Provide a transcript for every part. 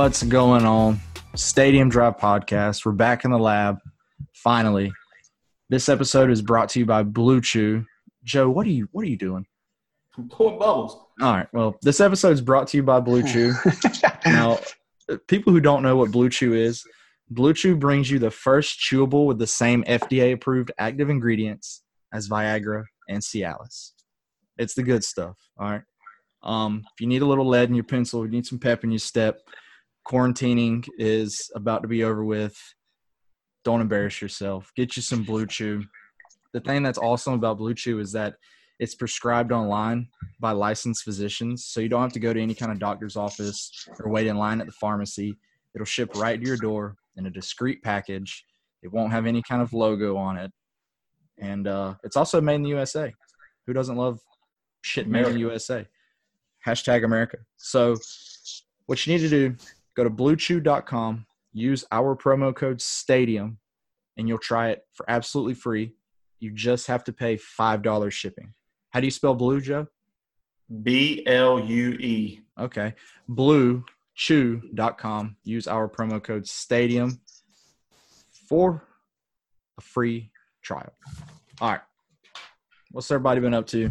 What's going on? Stadium Drive Podcast. We're back in the lab. Finally. This episode is brought to you by Blue Chew. Joe, what are you what are you doing? I'm pulling bubbles. All right. Well, this episode is brought to you by Blue Chew. now, people who don't know what Blue Chew is, Blue Chew brings you the first chewable with the same FDA approved active ingredients as Viagra and Cialis. It's the good stuff. All right. Um, if you need a little lead in your pencil, you need some pep in your step, quarantining is about to be over with. Don't embarrass yourself. Get you some Blue Chew. The thing that's awesome about Blue Chew is that it's prescribed online by licensed physicians, so you don't have to go to any kind of doctor's office or wait in line at the pharmacy. It'll ship right to your door in a discreet package. It won't have any kind of logo on it, and uh, it's also made in the USA. Who doesn't love shit made in the USA? Hashtag America. So, what you need to do, go to bluechew.com, use our promo code STADIUM, and you'll try it for absolutely free. You just have to pay $5 shipping. How do you spell blue, Joe? B L U E. Okay. Bluechew.com. Use our promo code STADIUM for a free trial. All right. What's everybody been up to?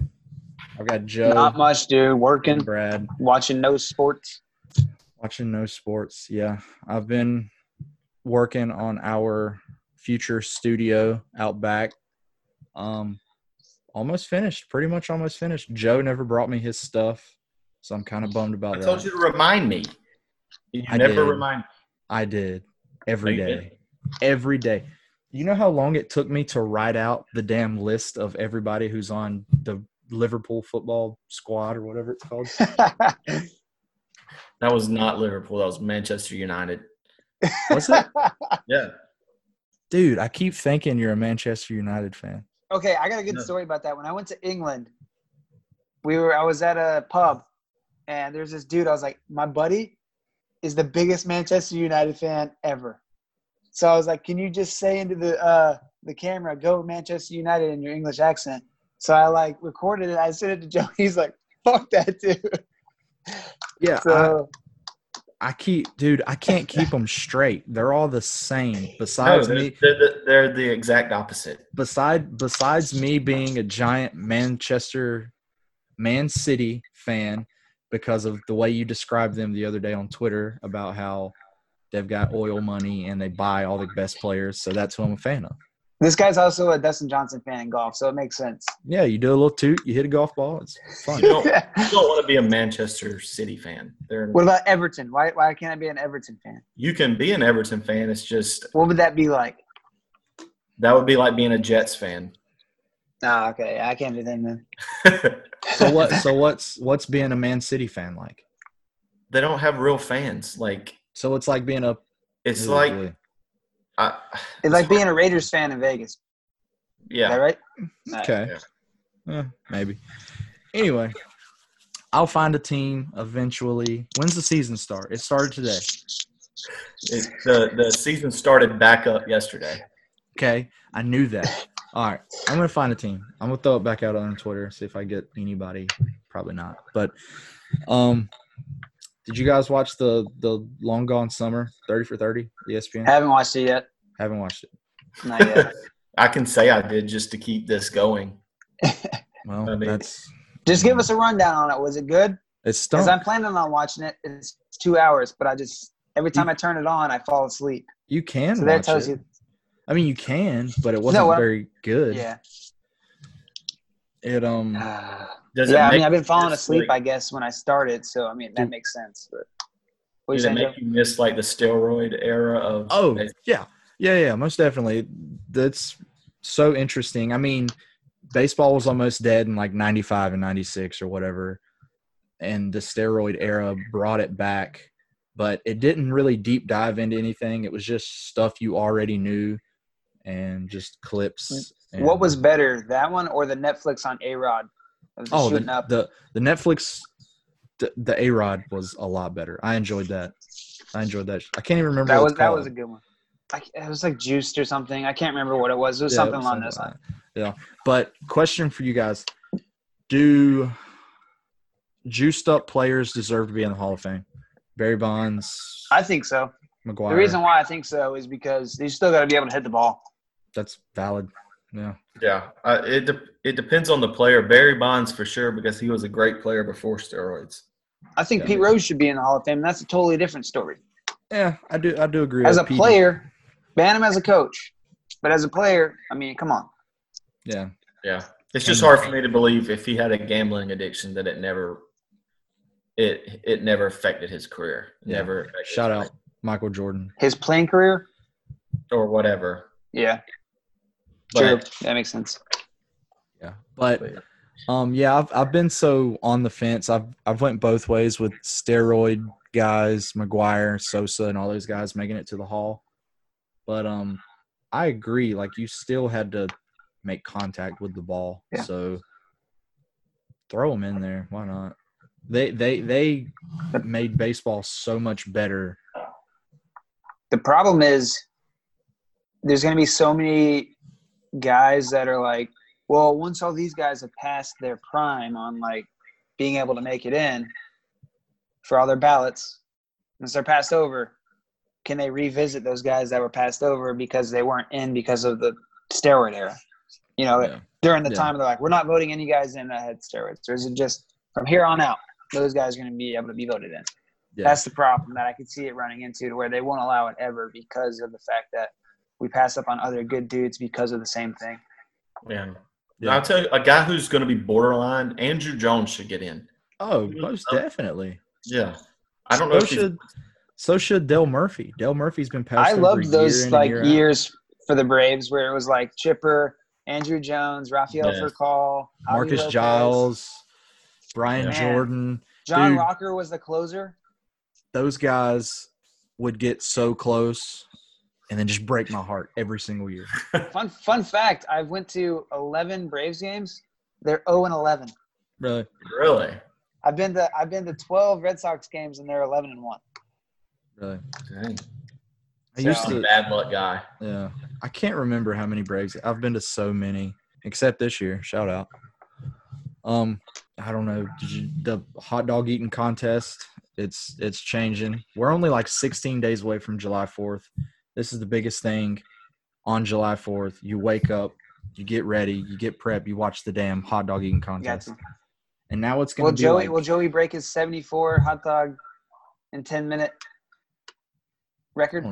I've got Joe, Not much, dude. Working, Brad, watching no sports. Watching no sports. Yeah. I've been working on our future studio out back. Um, almost finished. Pretty much almost finished. Joe never brought me his stuff, so I'm kind of bummed about I that. I told you to remind me. You I never did. remind. I did every no, day didn't. every day You know how long it took me to write out the damn list of everybody who's on the Liverpool football squad or whatever it's called? That was not Liverpool. That was Manchester United. Was it? Yeah. Dude, I keep thinking you're a Manchester United fan. okay, I got a good No. story about that. When I went to England, we were I was at a pub, and there's this dude. I was like, my buddy is the biggest Manchester United fan ever. So I was like, can you just say into the uh, the camera, "Go Manchester United" in your English accent? So I like recorded it. I sent it to Joe. He's like, "Fuck that dude." Yeah, So I, I keep, dude, I can't keep them straight. They're all the same. No, Besides they're, me, they're, the, they're the exact opposite. beside besides me being a giant Manchester Man City fan because of the way you described them the other day on Twitter about how they've got oil money and they buy all the best players, so that's who I'm a fan of. This guy's also a Dustin Johnson fan in golf, so it makes sense. Yeah, you do a little toot, you hit a golf ball, it's fun. You don't, you don't want to be a Manchester City fan. They're, What about Everton? Why why can't I be an Everton fan? you can be an Everton fan. It's just What would that be like? that would be like being a Jets fan. Ah, okay. I can't do that, man. So what? So what's what's being a Man City fan like? they don't have real fans. Like So it's like being a. it's Ooh, like boy. I, It's like being a Raiders fan in Vegas. Is that yeah. right? Okay. Eh, maybe. Anyway, I'll find a team eventually. When's the season start? It started today. It, the the season started back up yesterday. Okay, I knew that. All right, I'm gonna find a team. I'm gonna throw it back out on Twitter, see if I get anybody. Probably not, but um, did you guys watch the the Long Gone Summer, Thirty for Thirty, ESPN? Haven't watched it yet. Haven't watched it. Not yet. I can say I did just to keep this going. Well, I mean- that's just give mm. us a rundown on it. Was it good? it's Because. I'm planning on watching it. It's two hours, but I just every time I turn it on, I fall asleep. You can So that tells it. you. I mean, you can, but it wasn't what- very good. Yeah. It um. Does yeah. it I mean, I've been falling asleep. like- I guess when I started, so I mean that Dude. makes sense. But what Does it saying? make you miss like the steroid era of? Oh yeah, yeah, yeah, most definitely. That's so interesting. I mean, baseball was almost dead in like '95 and '96 or whatever, and the steroid era brought it back. But it didn't really deep dive into anything. It was just stuff you already knew, and just clips. And, What was better, that one or the Netflix on A Rod? oh the the the Netflix the, the A Rod was a lot better. I enjoyed that. I enjoyed that. I can't even remember. that was that was a good one. I, it was like juiced or something. I can't remember what it was. It was Yeah, something it was along those lines. Yeah. But question for you guys: Do juiced up players deserve to be in the Hall of Fame? Barry Bonds, I think so. McGwire. The reason why I think so is because you still got to be able to hit the ball. that's valid. Yeah. Yeah, uh, it de- it depends on the player. Barry Bonds for sure because he was a great player before steroids. I think Yeah. Pete Rose should be in the Hall of Fame. That's a totally different story. Yeah, I do. I do agree. As with a Pete. player, ban him as a coach. But as a player, I mean, come on. Yeah. Yeah, it's just hard for me to believe if he had a gambling addiction that it never it it never affected his career. Yeah. Never Shout out Michael Jordan. His playing career, or whatever. yeah, true. But That makes sense. Yeah. But um yeah, I've I've been so on the fence. I've I've went both ways with steroid guys, McGwire, Sosa and all those guys making it to the hall. But um I agree like you still had to make contact with the ball. Yeah. So throw them in there. Why not? They they they made baseball so much better. The problem is there's going to be so many guys that are like, well, once all these guys have passed their prime on like being able to make it in for all their ballots, once they're passed over, can they revisit those guys that were passed over because they weren't in because of the steroid era? You know, Yeah. during the Yeah. time they're like, we're not voting any guys in that had steroids, or is it just from here on out? Those guys are going to be able to be voted in. Yeah. That's the problem that I could see it running into, to where they won't allow it ever because of the fact that we pass up on other good dudes because of the same thing. man, Yeah. I'll tell you, a guy who's going to be borderline. Andruw Jones should get in. Oh, most oh. definitely. Yeah, I don't know So if should so should Dale Murphy. Dale Murphy's been passed. I over loved year those in like year years for the Braves where it was like Chipper, Andruw Jones, Rafael Yeah. Furcal, Marcus Lopez. Giles, Brian Yeah. Jordan. John Dude. Rocker was the closer. Those guys would get so close and then just break my heart every single year. Fun fun fact: I went to 11 Braves games. They're 0 and 11. Really? really. I've been to I've been to 12 Red Sox games and they're 11 and one. Really. Dang. I So- used He's a to bad luck guy. yeah. I can't remember how many Braves. I've been to so many except this year. Shout out. Um I don't know. Did you the hot dog eating contest? It's it's changing. We're only like 16 days away from July 4th. This is the biggest thing on July 4th. You wake up, you get ready, you get prep, you watch the damn hot dog eating contest. to. And now it's going to be Joey like, will Joey break his 74 hot dog in 10 minute record?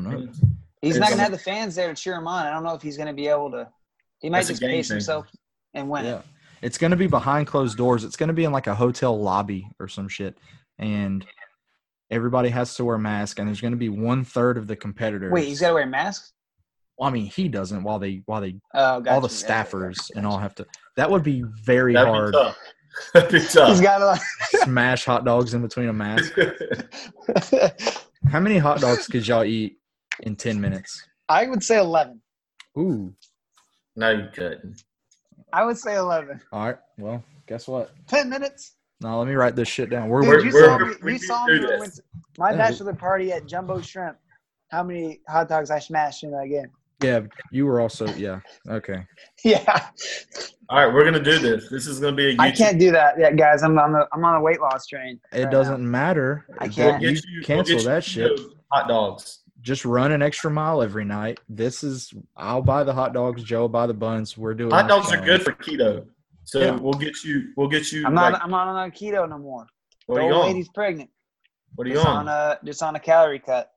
He's It's- not gonna have the fans there to cheer him on. I don't know if he's gonna be able to. He might just pace changer. himself and win Yeah. It's going to be behind closed doors. It's going to be in like a hotel lobby or some shit. And everybody has to wear a mask and there's going to be one third of the competitors. Wait, he's got to wear a mask. Well, I mean, he doesn't while they while they Oh, gotcha. all the staffers gotcha, and all have to. That would be very That'd hard. be tough. That'd be He's tough. got Smash hot dogs in between a mask. How many hot dogs could y'all eat in ten minutes? I would say eleven. Ooh. no, you couldn't. I would say eleven. All right. Well, guess what? Ten minutes. Now let me write this shit down. We're, Dude, we're, you we're- saw we're- me. we You saw me. do when I this. went to my bachelor party at Jumbo Shrimp. How many hot dogs I smashed in that game? yeah. You were also yeah. Okay. Yeah, All right, we're gonna do this. This is gonna be a YouTube. I can't do that. Yeah, guys, I'm on the I'm on a weight loss train. It right doesn't now. matter. I can't. We'll You get you- we'll cancel get you that shit. Hot dogs. just run an extra mile every night. This is I'll buy the hot dogs, Joe will buy the buns. We're doing Hot dogs are good for keto. So Yeah. we'll get you. We'll get you. I'm not. like, I'm not on a keto no more. what the are you old on? lady's pregnant. What are you Just on? on a just on a calorie cut.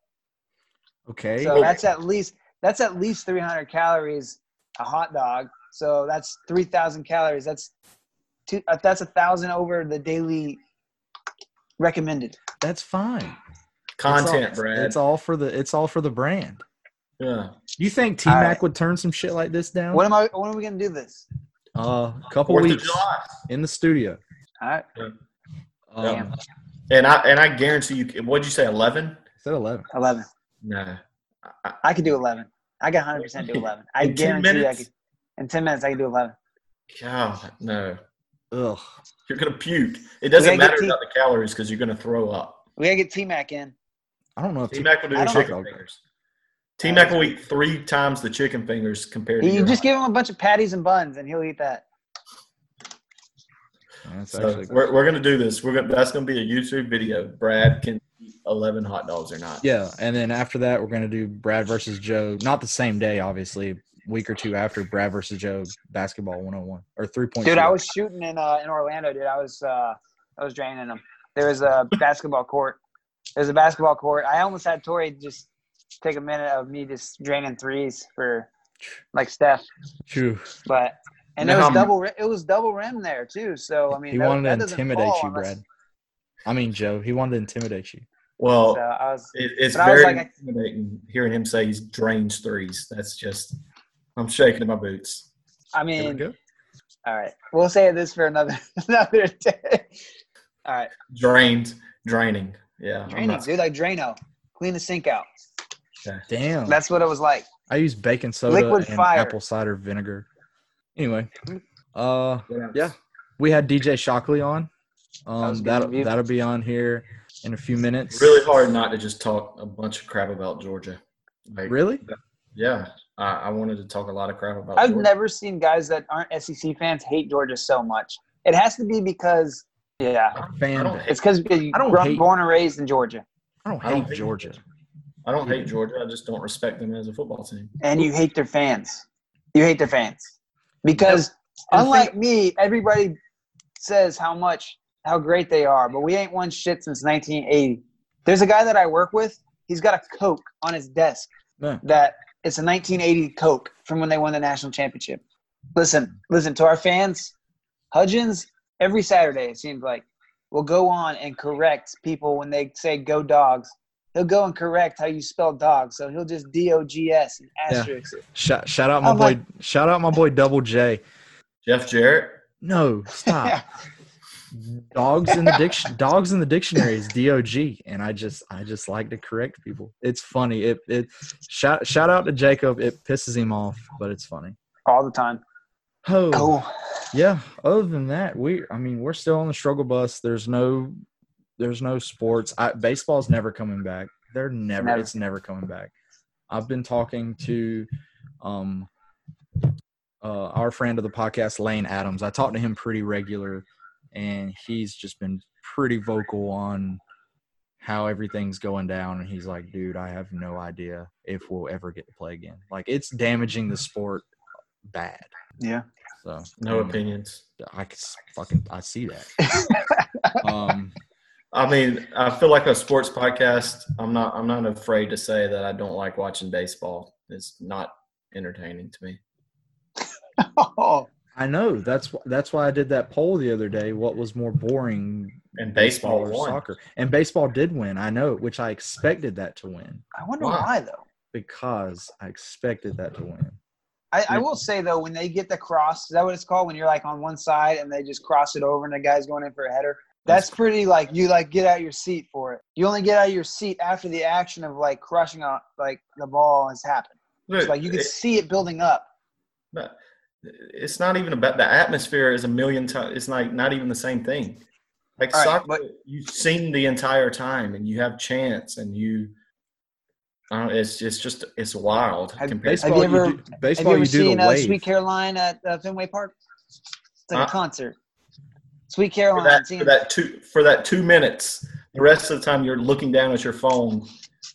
Okay. So that's at least that's at least 300 calories a hot dog. So that's 3,000 calories. That's two. uh, That's a thousand over the daily recommended. that's fine. Content, it's all, Brad. It's all for the it's all for the brand. yeah. You think T Mac right. would turn some shit like this down? When am I? When are we gonna do this? Uh, a couple Fourth of weeks July. in the studio. All right. Um, And I and I guarantee you. What'd you say? Eleven? Said eleven. 11. No. I, I could do 11. I can 100 percent do 11. I In 10 guarantee you I could. In 10 minutes, I can do 11. God, no. Ugh. You're gonna puke. It doesn't matter get T- about the calories because you're gonna throw up. We gotta get T Mac in. I don't know if T T- Mac will do I the don't- chicken fingers. T Mac will eat three times the chicken fingers compared to You just hot give him a bunch of patties and buns, and he'll eat that. that's So we're, we're gonna do this. We're gonna that's gonna be a YouTube video. Brad can eat eleven hot dogs or not. Yeah, and then after that, we're gonna do Brad versus Joe. Not the same day, obviously. Week or two after Brad versus Joe basketball 101 or three point. Dude, I was shooting in uh, in Orlando. Dude, I was uh, I was draining them. There was a basketball court. There's a basketball court. I almost had Tori just take a minute of me just draining threes for like Steph, Phew. but and You it know was how- double it was double rim there too. So I mean, he that- wanted that to intimidate you, unless- Brad. I mean, Joe. He wanted to intimidate you. Well, So I was it, it's But I was very like, intimidating hearing him say he's drained threes. That's just I'm shaking in my boots. I Here we mean, go. all right, we'll save this for another another day. All right, Drained, draining. Yeah. I'm draining, not- dude, like Drano, clean the sink out. Damn. That's what it was like. I use baking soda Liquid and fire. apple cider vinegar. Anyway, uh, Yeah. yeah, we had DJ Shockley on. Um, was that'll that'll be on here in a few minutes. Really hard not to just talk a bunch of crap about Georgia. Like, Really? Yeah. I, I wanted to talk a lot of crap about I've Georgia. never seen guys that aren't SEC fans hate Georgia so much. It has to be because, yeah, Fan. I don't it's because I don't born, hate- born and raised in Georgia, I don't I don't hate hate Georgia. I don't hate Georgia. I just don't respect them as a football team. and you hate their fans. You hate their fans because, And the unlike me, everybody says how much how great they are, but we ain't won shit since 1980. There's a guy that I work with. He's got a Coke on his desk Yeah. that it's a 1980 Coke from when they won the national championship. Listen, listen to our fans. Hudgens every Saturday it seems like will go on and correct people when they say "go dogs." He'll go and correct how you spell dog, so he'll just D O G S and Yeah. asterisk it. Shout, shout out my I'm boy. like- shout out my boy Double J. Jeff Jarrett. No, stop. dogs in the diction dogs in the dictionary is dog and i just i just like to correct people it's funny it it shout shout out to jacob it pisses him off but it's funny all the time. oh Cool. yeah other than that we i mean we're still on the struggle bus there's no there's no sports I, baseball's never coming back they're never, Never. it's never coming back i've been talking to um uh our friend of the podcast lane adams i talk to him pretty regular and he's just been pretty vocal on how everything's going down and he's like dude i have no idea if we'll ever get to play again like it's damaging the sport bad Yeah. so No I mean, opinions. I can fucking I see that. um, I mean, I feel like a sports podcast. I'm not. I'm not afraid to say that I don't like watching baseball. It's not entertaining to me. Oh, I know that's that's why I did that poll the other day. What was more boring, And baseball or won. soccer? And baseball did win. I know, which I expected that to win I wonder Wow. why though. because I expected that to win. I, I will say though, when they get the cross, is that what it's called? When you're like on one side and they just cross it over and the guy's going in for a header. That's pretty like you like get out your seat for it. You only get out of your seat after the action of like crushing out like the ball has happened. Look, It's like you can it- see it building up. but it's not even about the atmosphere. Is a million times. It's like not even the same thing. Like All right, soccer, but- you've seen the entire time, and you have chance, and you. I don't, it's it's just it's wild. Have- compared to- Baseball, you ever- do, Have baseball, you ever you, seen uh. Sweet Caroline at uh, Fenway Park? It's like Huh? a concert. Sweet for that, for that two for that two minutes. The rest of the time, you're looking down at your phone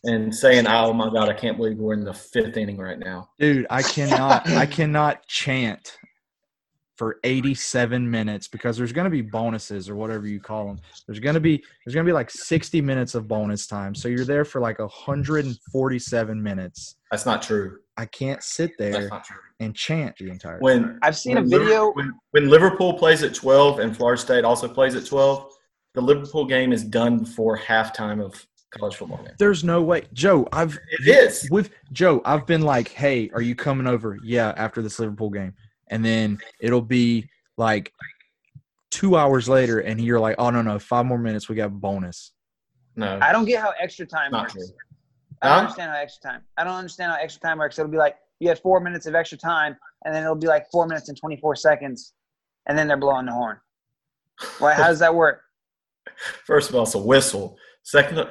and saying, "Oh my god, I can't believe we're in the fifth inning right now." Dude, I cannot I cannot chant for 87 minutes because there's going to be bonuses or whatever you call them. There's going to be there's going to be like 60 minutes of bonus time. So you're there for like 147 minutes. That's not true. I can't sit there and chant the entire time. When I've seen a video. When, when Liverpool plays at 12 and Florida State also plays at 12, the Liverpool game is done before halftime of college football game. There's no way. Joe, I've It is. with Joe, I've been like, "Hey, are you coming over?" Yeah, after this Liverpool game. And then it'll be like 2 hours later and you're like, "Oh no, no, 5 more minutes, we got bonus." No, I don't get how extra time not works. true. I don't Huh? understand how extra time. I don't understand how extra time works. It'll be like you had four minutes of extra time, and then it'll be like four minutes and twenty four seconds, and then they're blowing the horn. Why? How does that work? First of all, it's a whistle. Second,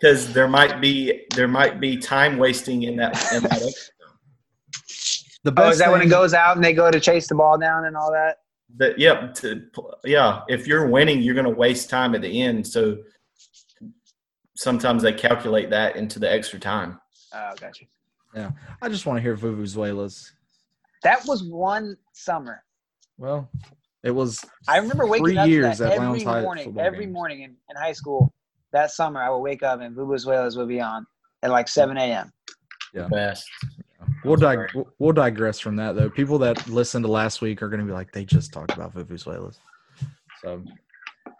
because there might be there might be time wasting in that. In that The Oh, is that when it goes out and they go to chase the ball down and all that? that yeah, to, yeah. If you're winning, you're going to waste time at the end. So sometimes they calculate that into the extra time. Oh, gotcha. Yeah, I just want to hear Vuvuzelas. That was one summer. Well, it was I remember waking Three up years that every morning. Every games. morning in, in high school, that summer, I would wake up and Vuvuzelas would be on at like 7 a.m. Best. We'll dig- we'll digress from that though. People that listened to last week are going to be like, they just talked about Vuvuzelas. So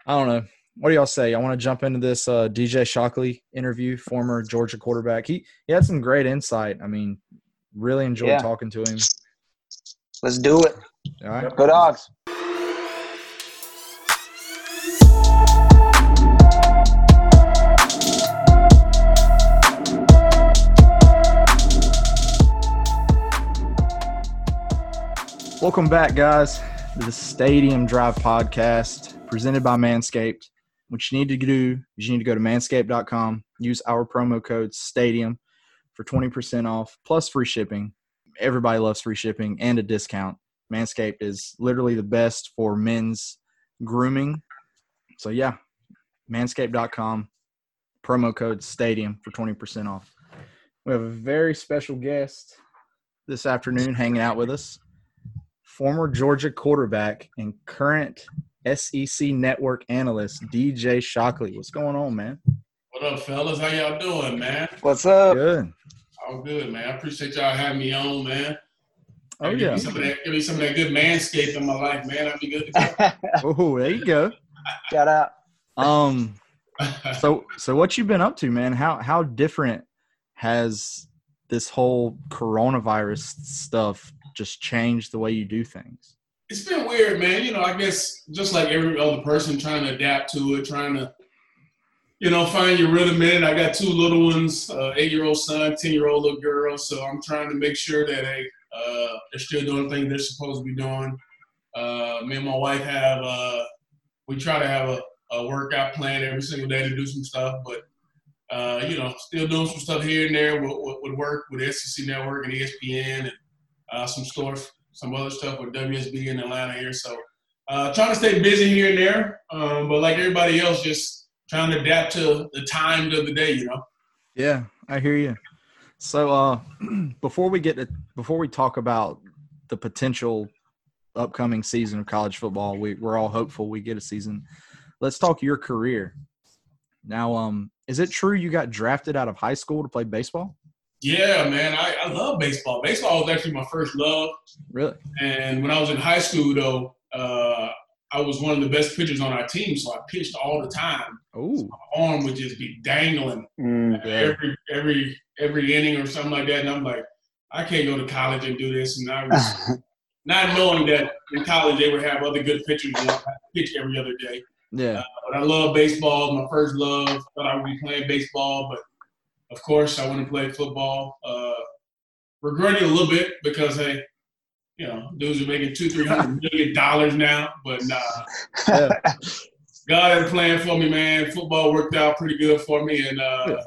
I don't know. What do y'all say? I want to jump into this uh, DJ Shockley interview, former Georgia quarterback. He he had some great insight. I mean, really enjoyed Yeah. talking to him. Let's do it. All right. Go dogs. Welcome back, guys, to the Stadium Drive podcast presented by Manscaped. What you need to do is you need to go to manscaped.com, use our promo code STADIUM for 20% off plus free shipping. Everybody loves free shipping and a discount. Manscaped is literally the best for men's grooming. So, yeah, manscaped.com, promo code STADIUM for 20% off. We have a very special guest this afternoon hanging out with us former Georgia quarterback and current SEC network analyst DJ Shockley. What's going on, man? What up, fellas? How y'all doing, man? What's up? Good. I'm good, man. I appreciate y'all having me on, man. Oh give yeah. Me some of that, give me some of that good manscape in my life, man. I'll be good to Oh, there you go. Shout out. Um. So, so what you been up to, man? How how different has this whole coronavirus stuff just change the way you do things? it's been weird, man. You know, I guess just like every other person trying to adapt to it, trying to, you know, find your rhythm in it. I got two little ones, uh, eight-year-old son, ten-year-old little girl. So I'm trying to make sure that hey, uh, they're still doing the things they're supposed to be doing. Uh, me and my wife have, uh, we try to have a, a workout plan every single day to do some stuff, but. Uh, you know, still doing some stuff here and there with, with, with work with SEC Network and ESPN and uh, some stuff, some other stuff with WSB in Atlanta here. So uh, trying to stay busy here and there, um, but like everybody else, just trying to adapt to the times of the day. You know. Yeah, I hear you. So, uh, before we get to before we talk about the potential upcoming season of college football, we we're all hopeful we get a season. Let's talk your career. Now, um, is it true you got drafted out of high school to play baseball? Yeah, man, I, I love baseball. Baseball was actually my first love, Really? and when I was in high school, though, uh, I was one of the best pitchers on our team, so I pitched all the time. Oh, My arm would just be dangling Mm. Every every every inning or something like that, and I'm like, I can't go to college and do this, and I was not knowing that in college they would have other good pitchers and I pitch every other day. yeah. But I love baseball. My first love. Thought I would be playing baseball, but of course I went and played football. Uh, regretted it a little bit because hey, you know, dudes are making two, three hundred million dollars now. But nah, yeah. God had a plan for me, man. Football worked out pretty good for me, and uh,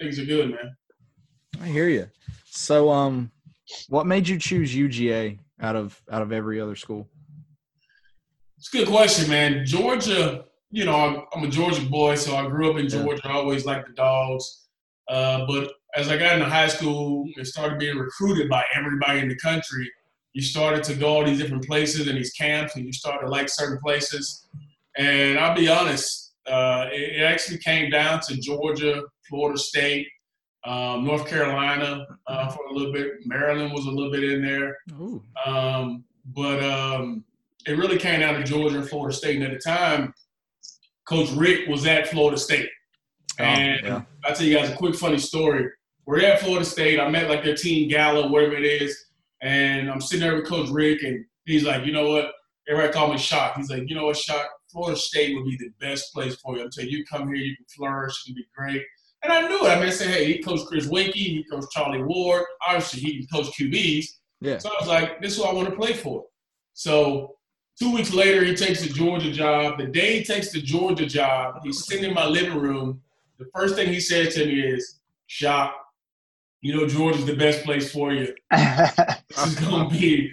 things are good, man. I hear you. So, um, what made you choose UGA out of out of every other school? It's a good question, man. Georgia, you know, I'm, I'm a Georgia boy, so I grew up in Yeah. Georgia. I always liked the dogs. Uh, but as I got into high school and started being recruited by everybody in the country, you started to go all these different places and these camps, and you started to like certain places. And I'll be honest, uh, it, it actually came down to Georgia, Florida State, um, North Carolina uh, for a little bit. Maryland was a little bit in there. Um, but um, it really came down to Georgia and Florida State. And at the time, Coach Richt was at Florida State. Oh, And yeah. I'll tell you guys a quick funny story. We're at Florida State. I met like their team gala, whatever it is. And I'm sitting there with Coach Richt, and he's like, you know what? Everybody called me Shock. He's like, you know what, Shock? Florida State would be the best place for you. I'm telling you, you come here, you can flourish, you can be great. And I knew it. I mean, I said, hey, he coached Chris Weinke, he coached Charlie Ward. Obviously, he can coach QBs. yeah. So I was like, this is what I want to play for. So two weeks later, he takes the Georgia job. The day he takes the Georgia job, he's sitting in my living room. The first thing he said to me is, Shock, you know Georgia's the best place for you. This is gonna be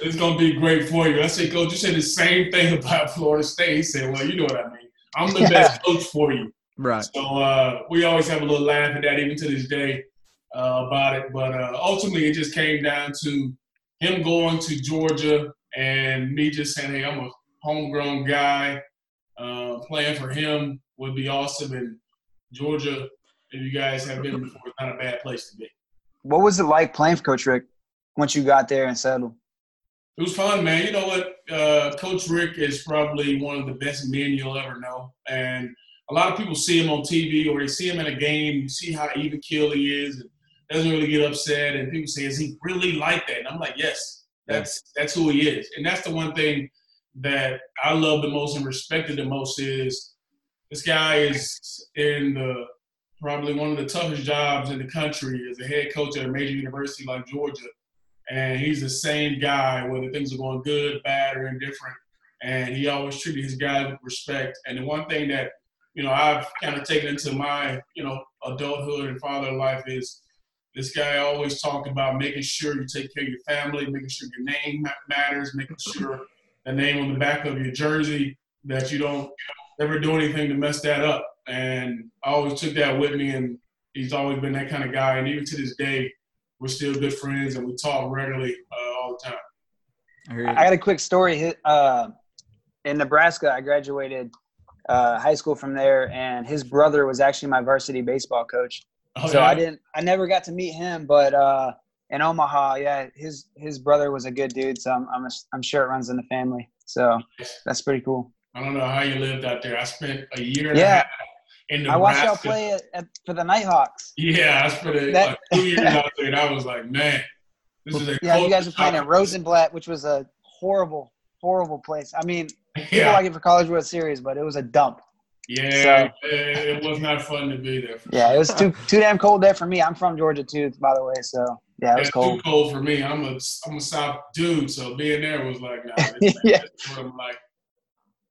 it's gonna be great for you. I said, Coach, you said the same thing about Florida State. He said, Well, you know what I mean. I'm the best coach for you. Right. So uh, we always have a little laugh at that, even to this day, uh, about it. But uh, ultimately, it just came down to him going to Georgia and me just saying, "Hey, I'm a homegrown guy. Uh, playing for him would be awesome." And Georgia, if you guys have been before, it's not a bad place to be. What was it like playing for Coach Richt once you got there and settled? It was fun, man. You know what? Uh, Coach Richt is probably one of the best men you'll ever know. And a lot of people see him on TV or they see him in a game. You see how even keel he is and doesn't really get upset. And people say, is he really like that? And I'm like, yes, that's that's who he is. And that's the one thing that I love the most and respected the most is this guy is in the probably one of the toughest jobs in the country as a head coach at a major university like Georgia and he's the same guy whether things are going good, bad, or indifferent. And he always treated his guys with respect. And the one thing that you know I've kind of taken into my you know adulthood and father life is this guy always talked about making sure you take care of your family, making sure your name matters, making sure the name on the back of your jersey that you don't ever do anything to mess that up. And I always took that with me, and he's always been that kind of guy. And even to this day, we're still good friends and we talk regularly uh, all the time. I, I got a quick story. Uh, in Nebraska, I graduated uh, high school from there, and his brother was actually my varsity baseball coach. Oh, so yeah? I didn't, I never got to meet him, but uh, in Omaha, yeah, his his brother was a good dude. So I'm I'm, a, I'm sure it runs in the family. So that's pretty cool. I don't know how you lived out there. I spent a year and yeah. a half in the I watched y'all play at, at, for the Nighthawks. Yeah, I spent a, that, like two years out there, and I was like, man, this is a yeah. You guys were playing at Rosenblatt, which was a horrible, horrible place. I mean, people yeah. like it for College World Series, but it was a dump. Yeah, so, it, was not fun to be there. yeah, it was too too damn cold there for me. I'm from Georgia too, by the way. So yeah, it was cold. Too cold for me. I'm a I'm a South dude, so being there was like, nah, yeah. what I'm like.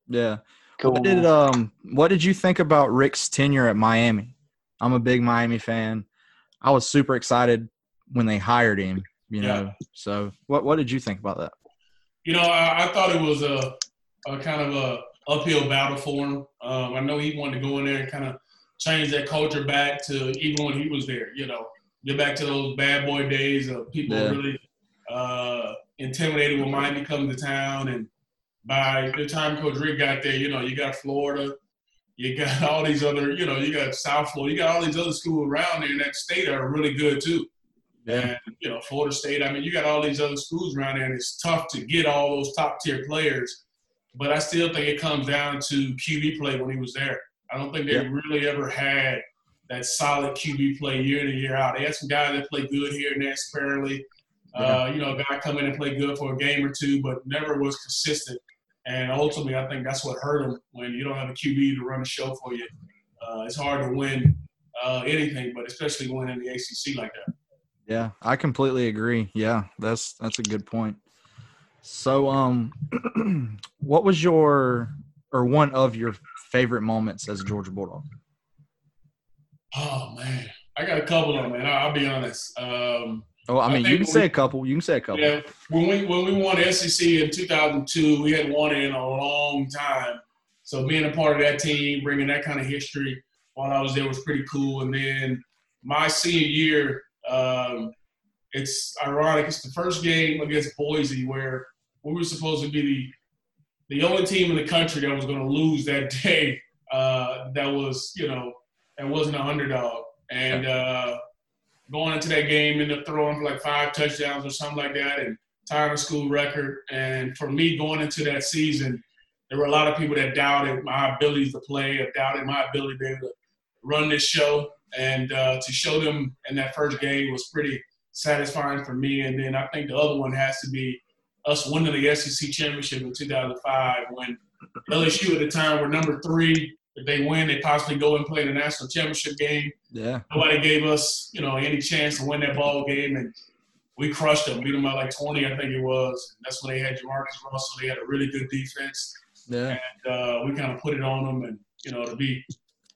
Yeah. Cool. What did um what did you think about Richt's tenure at Miami? I'm a big Miami fan. I was super excited when they hired him, you know. Yeah. So what what did you think about that? You know, I, I thought it was a, a, kind of a uphill battle for him. Um, I know he wanted to go in there and kind of change that culture back to even when he was there, you know, get back to those bad boy days of people yeah. really uh, intimidated when Miami come to town and by the time Coach Richt got there, you know, you got Florida, you got all these other, you know, you got South Florida, you got all these other schools around there in that state are really good too. Yeah. And, you know, Florida State, I mean, you got all these other schools around there, and it's tough to get all those top tier players. But I still think it comes down to QB play when he was there. I don't think they yeah. really ever had that solid QB play year in and year out. They had some guys that play good here and there sparingly. Yeah. Uh, you know, a guy come in and play good for a game or two, but never was consistent. And ultimately, I think that's what hurt him when you don't have a QB to run a show for you. Uh, it's hard to win uh, anything, but especially win in the ACC like that. Yeah, I completely agree. Yeah, that's that's a good point. So, um, what was your or one of your favorite moments as a Georgia Bulldog? Oh man, I got a couple of them, man. I'll, be honest. Um, Oh, I mean, I you can say a couple. You can say a couple. Yeah, when we when we won SEC in 2002, we had won it in a long time. So being a part of that team, bringing that kind of history while I was there was pretty cool. And then my senior year, um, it's ironic. It's the first game against Boise where we were supposed to be the the only team in the country that was going to lose that day. Uh, that was you know that wasn't an underdog, and uh, going into that game, ended up throwing for like five touchdowns or something like that, and tying a school record. And for me, going into that season, there were a lot of people that doubted my abilities to play, or doubted my ability to to run this show. And uh, to show them in that first game was pretty satisfying for me. And then I think the other one has to be us winning the SEC championship in 2005 when LSU at the time were number three if they win, they possibly go and play the national championship game. Yeah. Nobody gave us, you know, any chance to win that ball game, and we crushed them, beat them by like 20, I think it was. That's when they had JaMarcus Russell. They had a really good defense. Yeah. And uh, we kind of put it on them, and you know, to be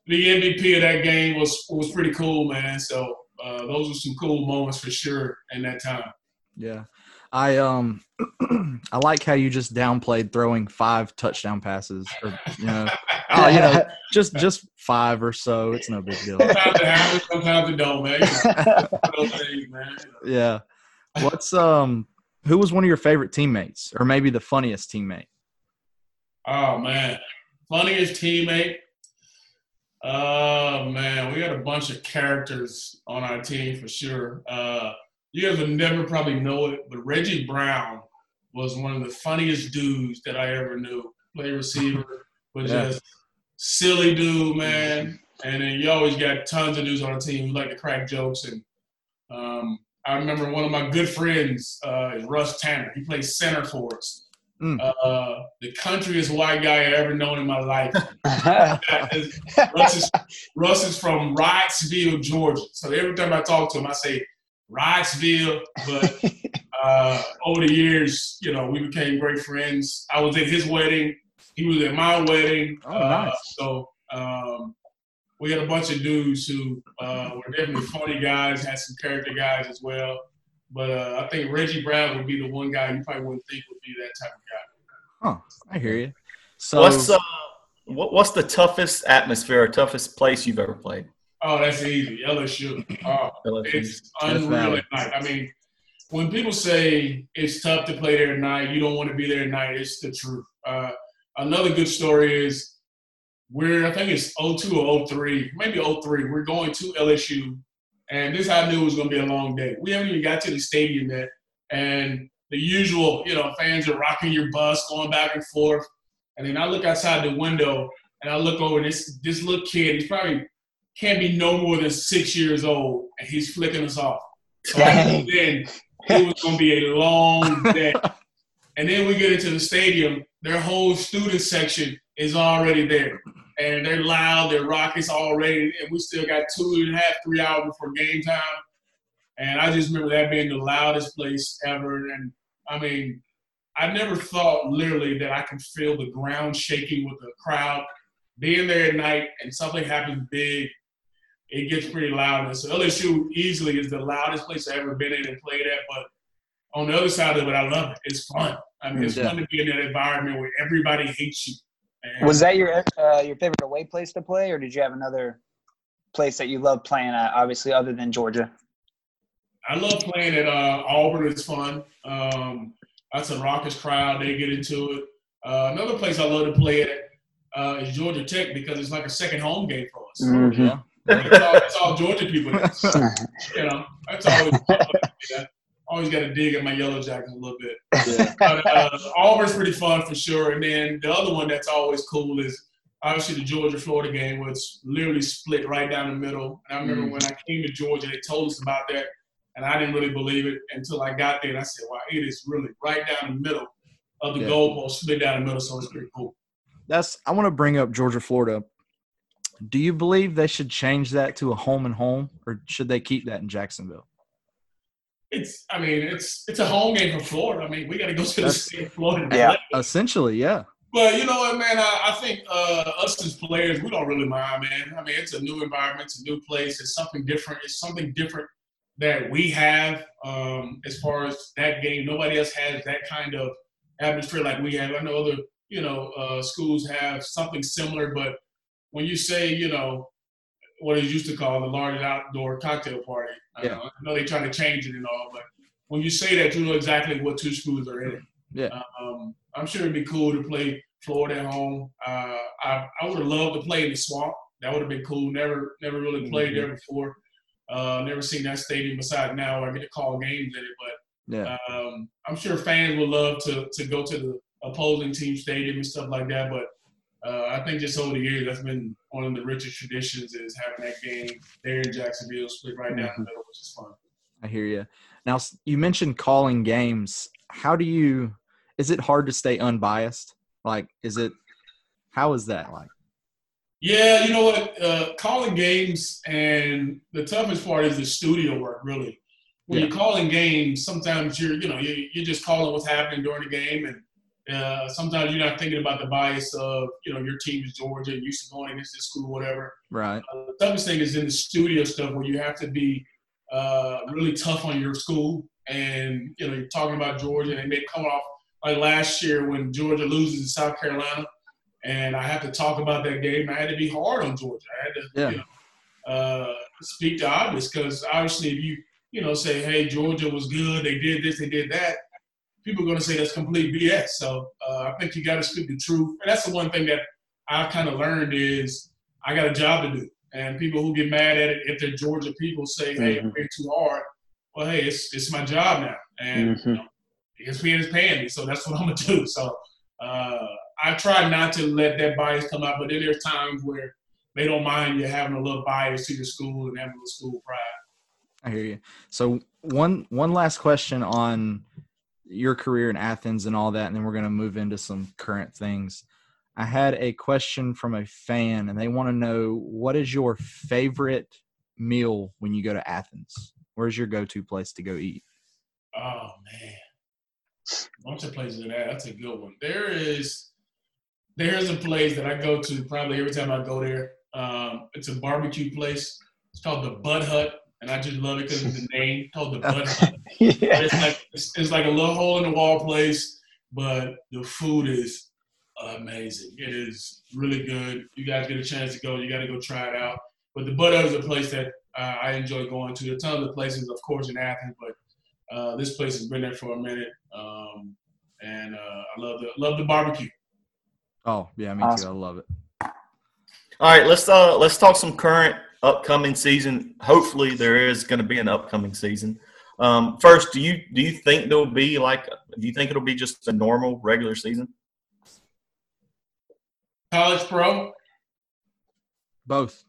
the MVP of that game was was pretty cool, man. So uh, those were some cool moments for sure in that time. Yeah. I um I like how you just downplayed throwing five touchdown passes or you know oh you know just just five or so it's no big deal Sometimes it happens, sometimes it don't, man. You know, those things, man. yeah what's um who was one of your favorite teammates or maybe the funniest teammate Oh man, funniest teammate. Oh man, we had a bunch of characters on our team for sure. Uh, you guys would never probably know it, but Reggie Brown was one of the funniest dudes that I ever knew. Play receiver, but Yeah. just silly dude, man. And then you always got tons of dudes on the team who like to crack jokes. And um, I remember one of my good friends uh, is Russ Tanner. He plays center for us. Mm. Uh, the countryest white guy I ever known in my life. Russ is, Russ is from Wrightsville, Georgia. So every time I talk to him, I say Wrightsville. But uh, over the years, you know, we became great friends. I was at his wedding. He was at my wedding. Oh, nice. Uh, so um, we had a bunch of dudes who uh, were definitely funny guys, had some character guys as well. But uh, I think Reggie Brown would be the one guy you probably wouldn't think would be that type of guy. huh I hear you so What's uh, what, what's the toughest atmosphere or toughest place you've ever played? Oh, that's easy. LSU. Oh, it's unreal at night. I mean, when people say it's tough to play there at night, you don't want to be there at night. It's the truth. Uh, another good story is we're I think it's 02 or 03, maybe 03. We're going to LSU, and this I knew it was going to be a long day. We haven't even got to the stadium yet, and the usual, you know, fans are rocking your bus, going back and forth, and then I look outside the window and I look over this this little kid. He's probably can't be no more than six years old, and he's flicking us off. So I Dang. knew then it was going to be a long day. and then we get into the stadium. Their whole student section is already there, and they're loud. They're raucous already, and we still got two and a half, three hours before game time. And I just remember that being the loudest place ever. And I mean, I never thought literally that I could feel the ground shaking with the crowd. Being there at night and something happens big, it gets pretty loud. And so LSU easily is the loudest place I've ever been in and played at. But on the other side of it, I love it. It's fun. I mean, it's Yeah. fun to be in that environment where everybody hates you. And Was that your uh, your favorite away place to play, or did you have another place that you love playing at? Obviously, other than Georgia. I love playing at uh, Auburn. It's fun. Um, that's a raucous crowd. They get into it. Uh, another place I love to play at uh, is Georgia Tech because it's like a second home game for us. Mhm. yeah It's, all, it's all Georgia people. you know, that's always yeah. always got to dig at my yellow jacket a little bit. yeah But uh, Auburn's pretty fun for sure. And then the other one that's always cool is obviously the Georgia Florida game, where it's literally split right down the middle. And I remember when I came to Georgia, they told us about that, and I didn't really believe it until I got there. And I said, "Wow, it is really right down the middle of the Yeah. goalpost, split down the middle." So it's pretty cool. that's I want to bring up Georgia Florida do you believe they should change that to a home and home or should they keep that in Jacksonville It's, I mean, it's it's a home game for Florida. I mean, we got to go to the state of Florida. Yeah. play. essentially yeah But you know what, man? I, I think uh, us as players, we don't really mind, man. I mean, it's a new environment, it's a new place, it's something different. It's something different that we have um, as far as that game. Nobody else has that kind of atmosphere like we have. I know other, you know, uh, schools have something similar, but when you say, you know, what is used to call the largest outdoor cocktail party, I, Yeah. know, I know they're trying to change it and all, but when you say that, you know exactly what two schools are in. Yeah. Um, I'm sure it'd be cool to play Florida at home. Uh, I, I would have loved to play in the swamp. That would have been cool. Never never really played there before. Uh, never seen that stadium besides now where I get to call games in it. But yeah um, I'm sure fans would love to to go to the opposing team stadium and stuff like that. But uh, I think just over the years, that's been one of the richest traditions is having that game there in Jacksonville, split right down the middle, which is fun. I hear you. Now you mentioned calling games. How do you? Is it hard to stay unbiased? Like, is it? How is that like? Yeah, you know what? Uh, calling games and the toughest part is the studio work. Really, when Yeah. you're calling games, sometimes you're, you know, you you're just calling what's happening during the game, and uh, sometimes you're not thinking about the bias of, you know, your team is Georgia, and used to going against this school, or whatever. Right. Uh, the toughest thing is in the studio stuff where you have to be uh, really tough on your school and you know you're talking about Georgia, and they may come off like last year when Georgia loses to South Carolina, and I have to talk about that game. I had to be hard on Georgia. I had to Yeah. you know, uh, speak to obvious because obviously if you you know say, hey, Georgia was good, they did this, they did that. People are going to say that's complete BS. So uh, I think you got to speak the truth, and that's the one thing that I've kind of learned is I got a job to do. And people who get mad at it, if they're Georgia people, say, "Hey, I'm way too hard." Well, hey, it's it's my job now, and Mhm. you know, ESPN is paying me, so that's what I'm gonna do. So uh, I try not to let that bias come out, but then there's times where they don't mind you having a little bias to your school and having a little school pride. I hear you. So one one last question on your career in Athens and all that, and then we're gonna move into some current things. I had a question from a fan, and they want to know what is your favorite meal when you go to Athens? Where's your go-to place to go eat? Oh man, bunch of places in that. That's a good one. There is, there is a place that I go to probably every time I go there. Um, it's a barbecue place. It's called the Bud Hut, and I just love it because of the name. It's called the Bud Hut. yeah. It's like it's, it's like a little hole in the wall place, but the food is amazing. It is really good. You guys get a chance to go, you got to go try it out. But the Bud Hut is a place that uh, I enjoy going to. There are tons of places, of course, in Athens, but uh, this place has been there for a minute, um, and uh, I love the love the barbecue. Oh yeah, me Awesome. too. I love it. All right, let's uh let's talk some current upcoming season. Hopefully, there is going to be an upcoming season. Um, first, do you do you think there'll be like do you think it'll be just a normal regular season? College pro, Both.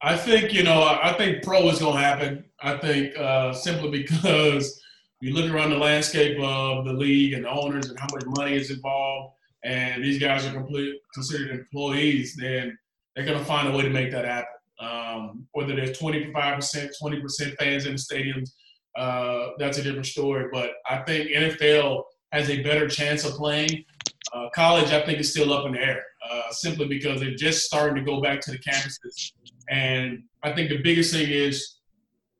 I think you know. I I think pro is going to happen. I think uh, simply because you look around the landscape of the league and the owners and how much money is involved, and these guys are complete considered employees. Then they're going to find a way to make that happen. Um, whether there's 25 percent, 20 percent fans in the stadiums, uh, that's a different story. But I think NFL has a better chance of playing. Uh, college, I think, is still up in the air, uh, simply because they're just starting to go back to the campuses. And I think the biggest thing is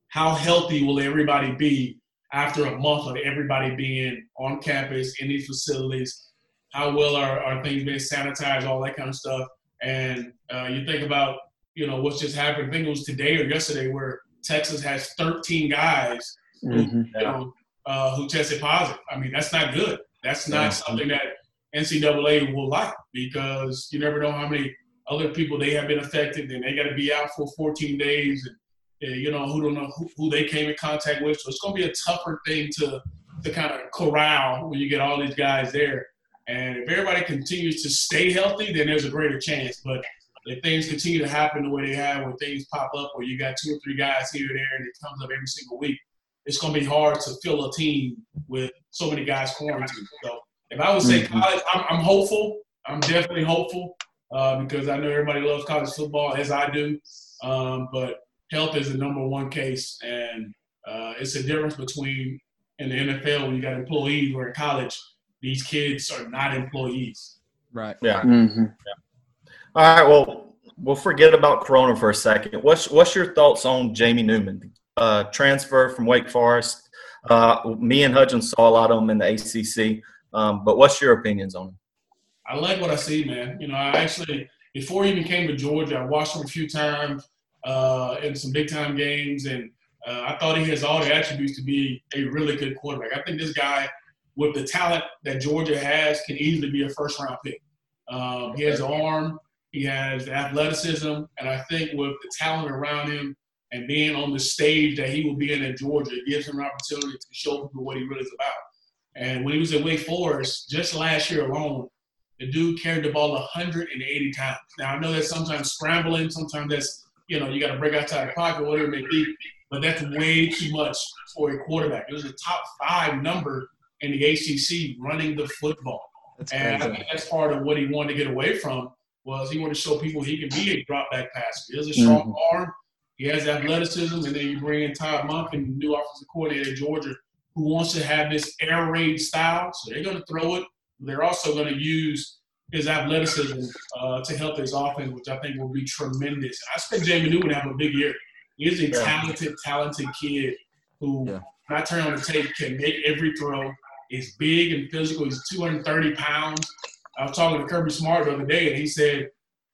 how healthy will everybody be after a month of everybody being on campus in these facilities? How well are, are things being sanitized, all that kind of stuff? And uh, you think about, you know, what's just happened. I think it was today or yesterday where Texas has 13 guys Mhm. you know, uh, who tested positive. I mean, that's not good. That's not Yeah. something that NCAA will like because you never know how many other people they have been affected, and they got to be out for 14 days, and uh, you know who don't know who, who they came in contact with. So it's going to be a tougher thing to to kind of corral when you get all these guys there. And if everybody continues to stay healthy, then there's a greater chance. But if things continue to happen the way they have, when things pop up, where you got two or three guys here and there, and it comes up every single week, it's going to be hard to fill a team with so many guys quarantined. So if I would say Mhm. college, I'm, I'm hopeful. I'm definitely hopeful uh, because I know everybody loves college football as I do. Um, but health is the number one case, and uh, it's a difference between in the NFL when you got employees, where in college these kids are not employees. Right. Yeah. Mhm. All right. Well, we'll forget about Corona for a second. What's what's your thoughts on Jamie Newman, uh, transfer from Wake Forest? Uh, me and Hudgens saw a lot of him in the ACC, um, but what's your opinions on him? I like what I see, man. You know, I actually before he even came to Georgia, I watched him a few times uh, in some big time games, and uh, I thought he has all the attributes to be a really good quarterback. I think this guy, with the talent that Georgia has, can easily be a first round pick. Um, he has arm, he has athleticism, and I think with the talent around him and being on the stage that he will be in at Georgia, it gives him an opportunity to show people what he really is about. And when he was at Wake Forest, just last year alone, the dude carried the ball 180 times. Now I know that's sometimes scrambling, sometimes that's you know you got to break outside the pocket, whatever it may be, but that's way too much for a quarterback. It was a top five number in the ACC running the football, That's and I think that's part of what he wanted to get away from was he wanted to show people he can be a drop back passer. He has a strong arm, he has athleticism, and then you bring in Todd Monken the new offensive coordinator at Georgia who wants to have this air raid style. So they're going to throw it. They're also going to use his athleticism uh, to help his offense, which I think will be tremendous. I expect Jamie Newman to have a big year. He's a Yeah. talented, talented kid who Yeah. when I turn on the tape, can make every throw. Is big and physical. He's 230 pounds. I was talking to Kirby Smart the other day, and he said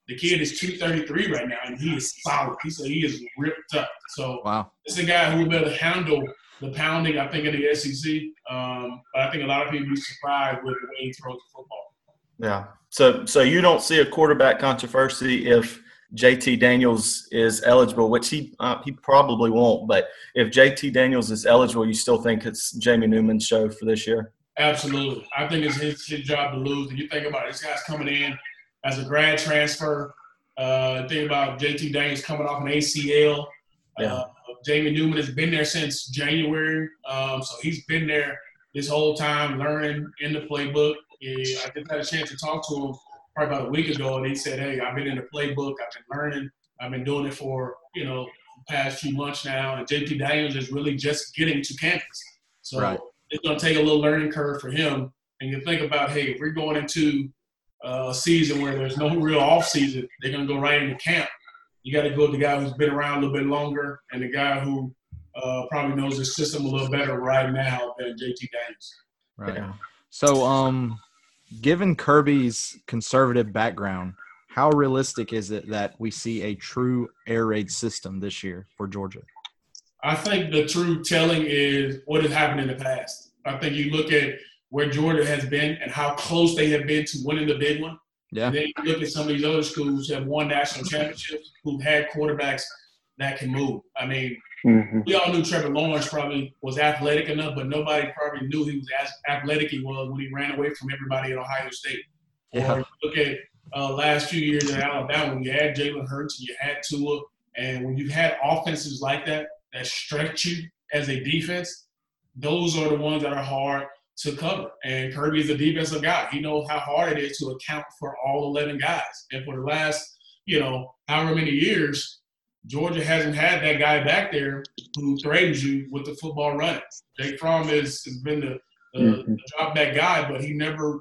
the kid is 233 right now, and he is solid. He said he is ripped up. So Wow. it's a guy who will be able to handle the pounding, I think, in the SEC. Um, but I think a lot of people be surprised with the way he throws the football. Yeah. So so you don't see a quarterback controversy if JT Daniels is eligible, which he uh, he probably won't. But if JT Daniels is eligible, you still think it's Jamie Newman's show for this year? Absolutely. I think it's his, his job to lose. And you think about it, this guy's coming in as a grad transfer. Uh, think about JT Daniels coming off an ACL. Yeah. Uh, Jamie Newman has been there since January. Um, so he's been there this whole time learning in the playbook. Yeah, I just had a chance to talk to him probably about a week ago, and he said, "Hey, I've been in the playbook. I've been learning. I've been doing it for you know the past few months now." And JT Daniels is really just getting to campus, so Right. it's going to take a little learning curve for him. And you think about, hey, if we're going into uh, a season where there's no real off season, they're going to go right into camp. You got to go with the guy who's been around a little bit longer and the guy who uh, probably knows the system a little better right now than JT Daniels. Right. Yeah. So, um, given Kirby's conservative background, how realistic is it that we see a true air raid system this year for Georgia? I think the true telling is what has happened in the past. I think you look at where Georgia has been and how close they have been to winning the big one. Yeah. And then you look at some of these other schools who have won national championships, who've had quarterbacks that can move. I mean, Mm-hmm. we all knew Trevor Lawrence probably was athletic enough, but nobody probably knew he was as athletic he was when he ran away from everybody at Ohio State. Yeah. Or look at uh, last few years in Alabama when you had Jalen Hurts and you had Tua, and when you've had offenses like that that stretch you as a defense, those are the ones that are hard to cover. And Kirby is a defensive guy. He knows how hard it is to account for all 11 guys. And for the last, you know, however many years, Georgia hasn't had that guy back there who threatens you with the football run. Jake Fromm has, has been the, the, Mhm. the drop back guy, but he never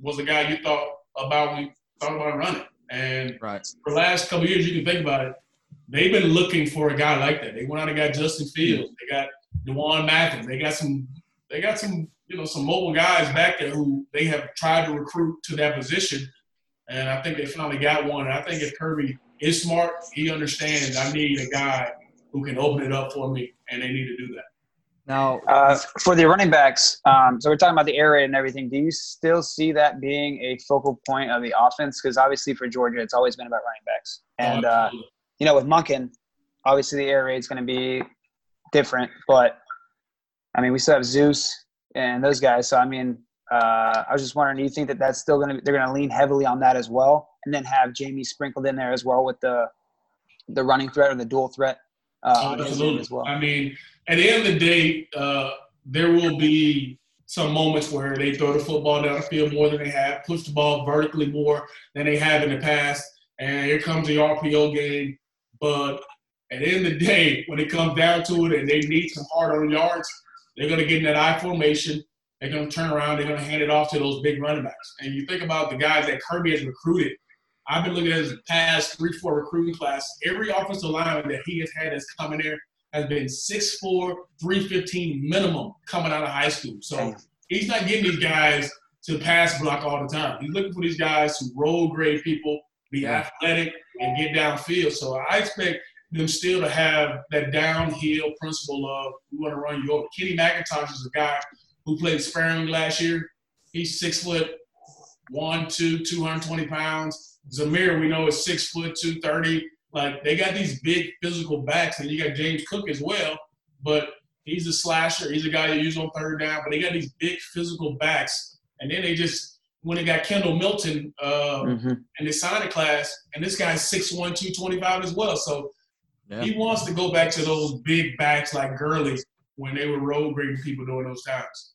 was a guy you thought about when you thought about running. And Right. for the last couple of years, you can think about it. They've been looking for a guy like that. They went out and got Justin Fields. They got D'Wan Mathis. They got some. They got some. You know, some mobile guys back there who they have tried to recruit to that position, and I think they finally got one. And I think if Kirby is smart, he understands. I need a guy who can open it up for me, and they need to do that. Now, Uh, for the running backs, um, so we're talking about the air raid and everything. Do you still see that being a focal point of the offense? Because obviously for Georgia, it's always been about running backs. And uh, you know, with Monken, obviously the air raid is going to be different. But I mean, we still have Zeus and those guys. So I mean, uh, I was just wondering, do you think that that's still going to they're going to lean heavily on that as well, and then have Jamie sprinkled in there as well with the the running threat or the dual threat uh, on his end Absolutely. as well? I mean, at the end of the day, uh, there will be some moments where they throw the football down the field more than they have, push the ball vertically more than they have in the past, and here comes the RPO game. But at the end of the day, when it comes down to it and they need some hard on yards, they're going to get in that I formation. They're going to turn around. They're going to hand it off to those big running backs. And you think about the guys that Kirby has recruited. I've been looking at his past three, four recruiting class. Every offensive lineman that he has had that's coming there has been 6'4", 315 minimum coming out of high school. So he's not getting these guys to pass block all the time. He's looking for these guys who roll grade people, be Yeah. athletic, and get downfield. So I expect them still to have that downhill principle of we want to run you over. Kenny McIntosh is a guy who played sparingly last year. He's six foot one, two, 220 pounds. Zamir, we know, is six foot two thirty. Like they got these big physical backs, and you got James Cook as well. But he's a slasher. He's a guy you use on third down. But they got these big physical backs, and then they just when they got Kendall Milton uh, Mm-hmm. and they signed a class, and this guy's 6'1", 225 as well. So yeah. he wants to go back to those big backs like Gurley when they were road grading people during those times.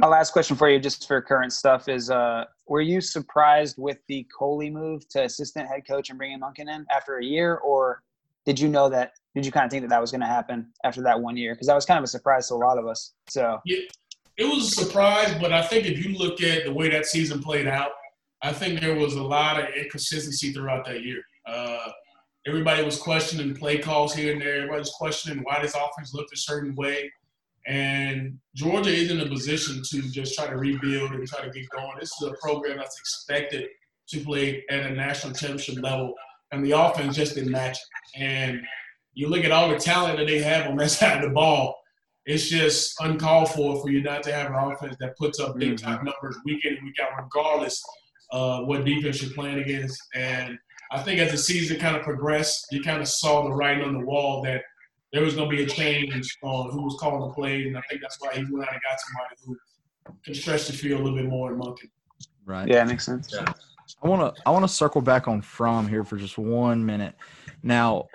My last question for you, just for current stuff, is: uh, Were you surprised with the Coley move to assistant head coach and bringing Monken in after a year, or did you know that? Did you kind of think that that was going to happen after that one year? Because that was kind of a surprise to a lot of us. So It was a surprise, but I think if you look at the way that season played out, I think there was a lot of inconsistency throughout that year. Uh, everybody was questioning play calls here and there. Everybody was questioning why this offense looked a certain way. And Georgia is in a position to just try to rebuild and try to get going. This is a program that's expected to play at a national championship level, and the offense just didn't match. And you look at all the talent that they have on that side of the ball, it's just uncalled for for you not to have an offense that puts up big time mm-hmm. numbers week in and week out, regardless of what defense you're playing against. And I think as the season kind of progressed, you kind of saw the writing on the wall that there was going to be a change on who was calling the plays, and I think that's why he went out and got somebody who can stretch the field a little bit more in Monken. Right. Yeah, makes sense. Yeah. I want to I want to circle back on Fromm here for just one minute. Now,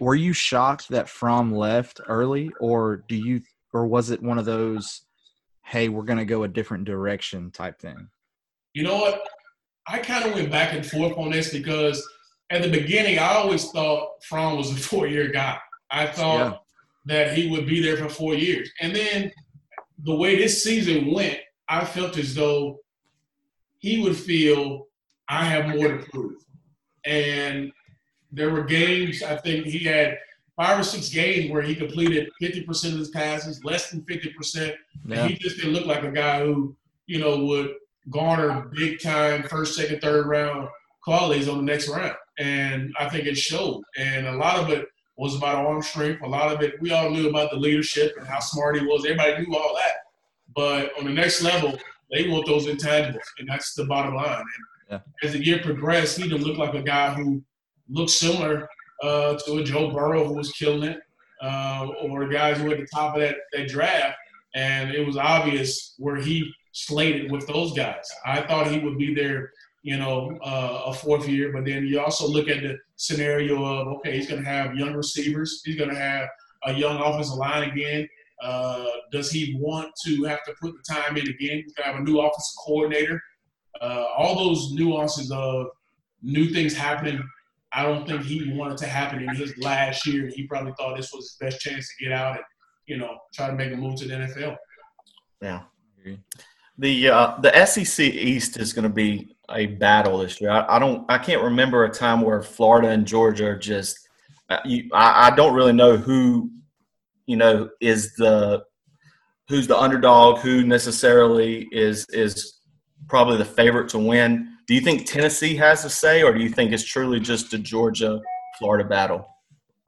were you shocked that Fromm left early, or do you, or was it one of those, hey, we're going to go a different direction type thing? You know what? I kind of went back and forth on this because at the beginning, I always thought Fromm was a four-year guy. I thought Yeah. that he would be there for four years, and then the way this season went, I felt as though he would feel I have more to prove. And there were games, I think he had five or six games where he completed 50% of his passes, less than 50%. Yeah. And he just didn't look like a guy who, you know, would garner big time first, second, third round qualities on the next round. And I think it showed. And a lot of it was about arm strength. A lot of it, we all knew about the leadership and how smart he was. Everybody knew all that. But on the next level, they want those intangibles. And that's the bottom line. And Yeah. as the year progressed, he didn't look like a guy who looked similar uh, to a Joe Burrow who was killing it, uh, or guys who were at the top of that, that draft. And it was obvious where he slated with those guys. I thought he would be there, you know, uh, a fourth year. But then you also look at the scenario of okay, he's going to have young receivers. He's going to have a young offensive line again. Uh, does he want to have to put the time in again? He's going to have a new offensive coordinator. Uh, all those nuances of new things happening. I don't think he wanted to happen in his last year. He probably thought this was his best chance to get out and, you know, try to make a move to the NFL. Yeah. The uh, the SEC East is going to be a battle this year. I, I don't I can't remember a time where Florida and Georgia are just. Uh, you, I, I don't really know who, you know, is the who's the underdog, who necessarily is is probably the favorite to win. Do you think Tennessee has a say, or do you think it's truly just a Georgia Florida battle?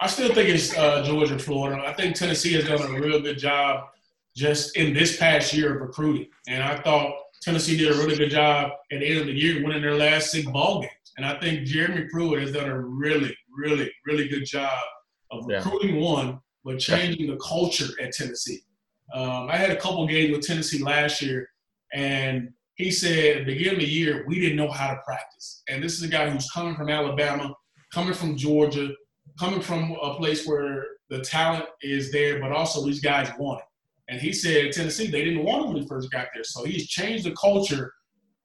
I still think it's uh, Georgia, Florida. I think Tennessee has done a real good job just in this past year of recruiting. And I thought Tennessee did a really good job at the end of the year winning their last six ball games. And I think Jeremy Pruitt has done a really, really, really good job of Yeah. recruiting one, but changing the culture at Tennessee. Um, I had a couple games with Tennessee last year, and he said at the beginning of the year, we didn't know how to practice. And this is a guy who's coming from Alabama, coming from Georgia, coming from a place where the talent is there, but also these guys want it. And he said Tennessee, they didn't want him when he first got there. So he's changed the culture.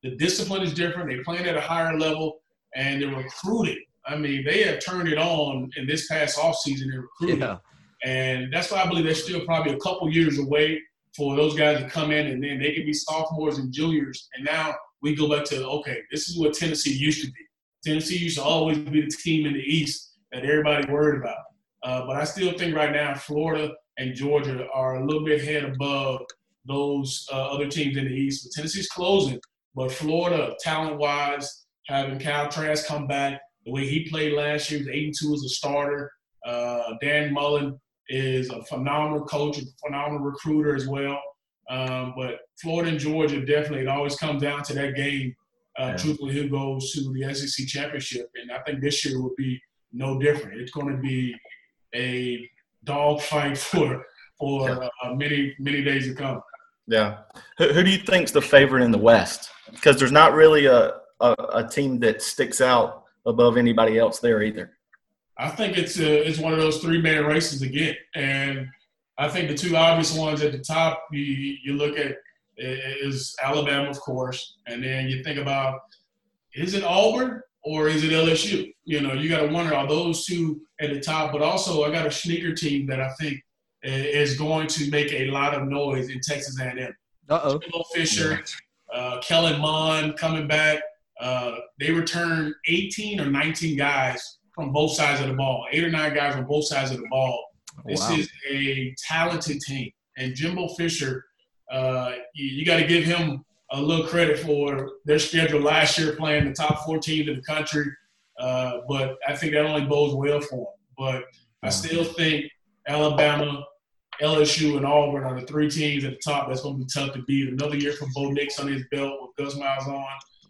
The discipline is different. They're playing at a higher level, and they're recruiting. I mean, they have turned it on in this past offseason in recruiting. Yeah. And that's why I believe they're still probably a couple years away for those guys to come in and then they can be sophomores and juniors. And now we go back to, okay, this is what Tennessee used to be. Tennessee used to always be the team in the East that everybody worried about. Uh, but I still think right now Florida and Georgia are a little bit head above those uh, other teams in the East. But Tennessee's closing. But Florida, talent-wise, having Kyle Trask come back, the way he played last year, was 8 2 as a starter. Uh, Dan Mullen is a phenomenal coach, a phenomenal recruiter as well. Um, but Florida and Georgia definitely, it always comes down to that game. Uh, Yeah. Truthfully, who goes to the SEC championship, and I think this year will be no different. It's going to be a dogfight for for uh, many many days to come. Yeah. Who, who do you think's the favorite in the West? Because there's not really a, a, a team that sticks out above anybody else there either. I think it's a, it's one of those three man races again, and I think the two obvious ones at the top you you look at is Alabama, of course, and then you think about is it Auburn or is it LSU? You know, you got to wonder are those two at the top, but also I got a sneaker team that I think is going to make a lot of noise in Texas A&M. Uh oh. Jimbo Fisher, uh, Kellen Mond coming back. Uh, they return 18 or 19 guys from both sides of the ball, eight or nine guys on both sides of the ball. This Wow. is a talented team. And Jimbo Fisher, uh, you, you got to give him a little credit for their schedule last year, playing the top four teams in the country. Uh, but I think that only bodes well for them. But I still think Alabama, LSU, and Auburn are the three teams at the top. That's going to be tough to beat. Another year for Bo Nix on his belt with Gus Malzahn,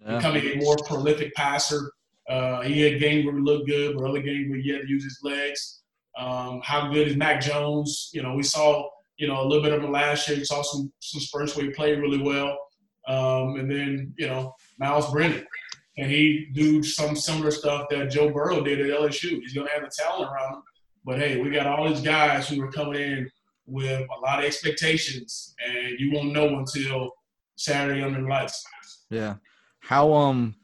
Yeah. becoming a more prolific passer. Uh, he had games where he looked good, but other games where he had to use his legs. Um, how good is Mac Jones? You know, we saw you know a little bit of him last year. We saw some some spurts where he played really well. Um, and then you know Myles Brennan, and he do some similar stuff that Joe Burrow did at LSU. He's going to have the talent around him. But hey, we got all these guys who are coming in with a lot of expectations, and you won't know until Saturday under the lights. Yeah. How um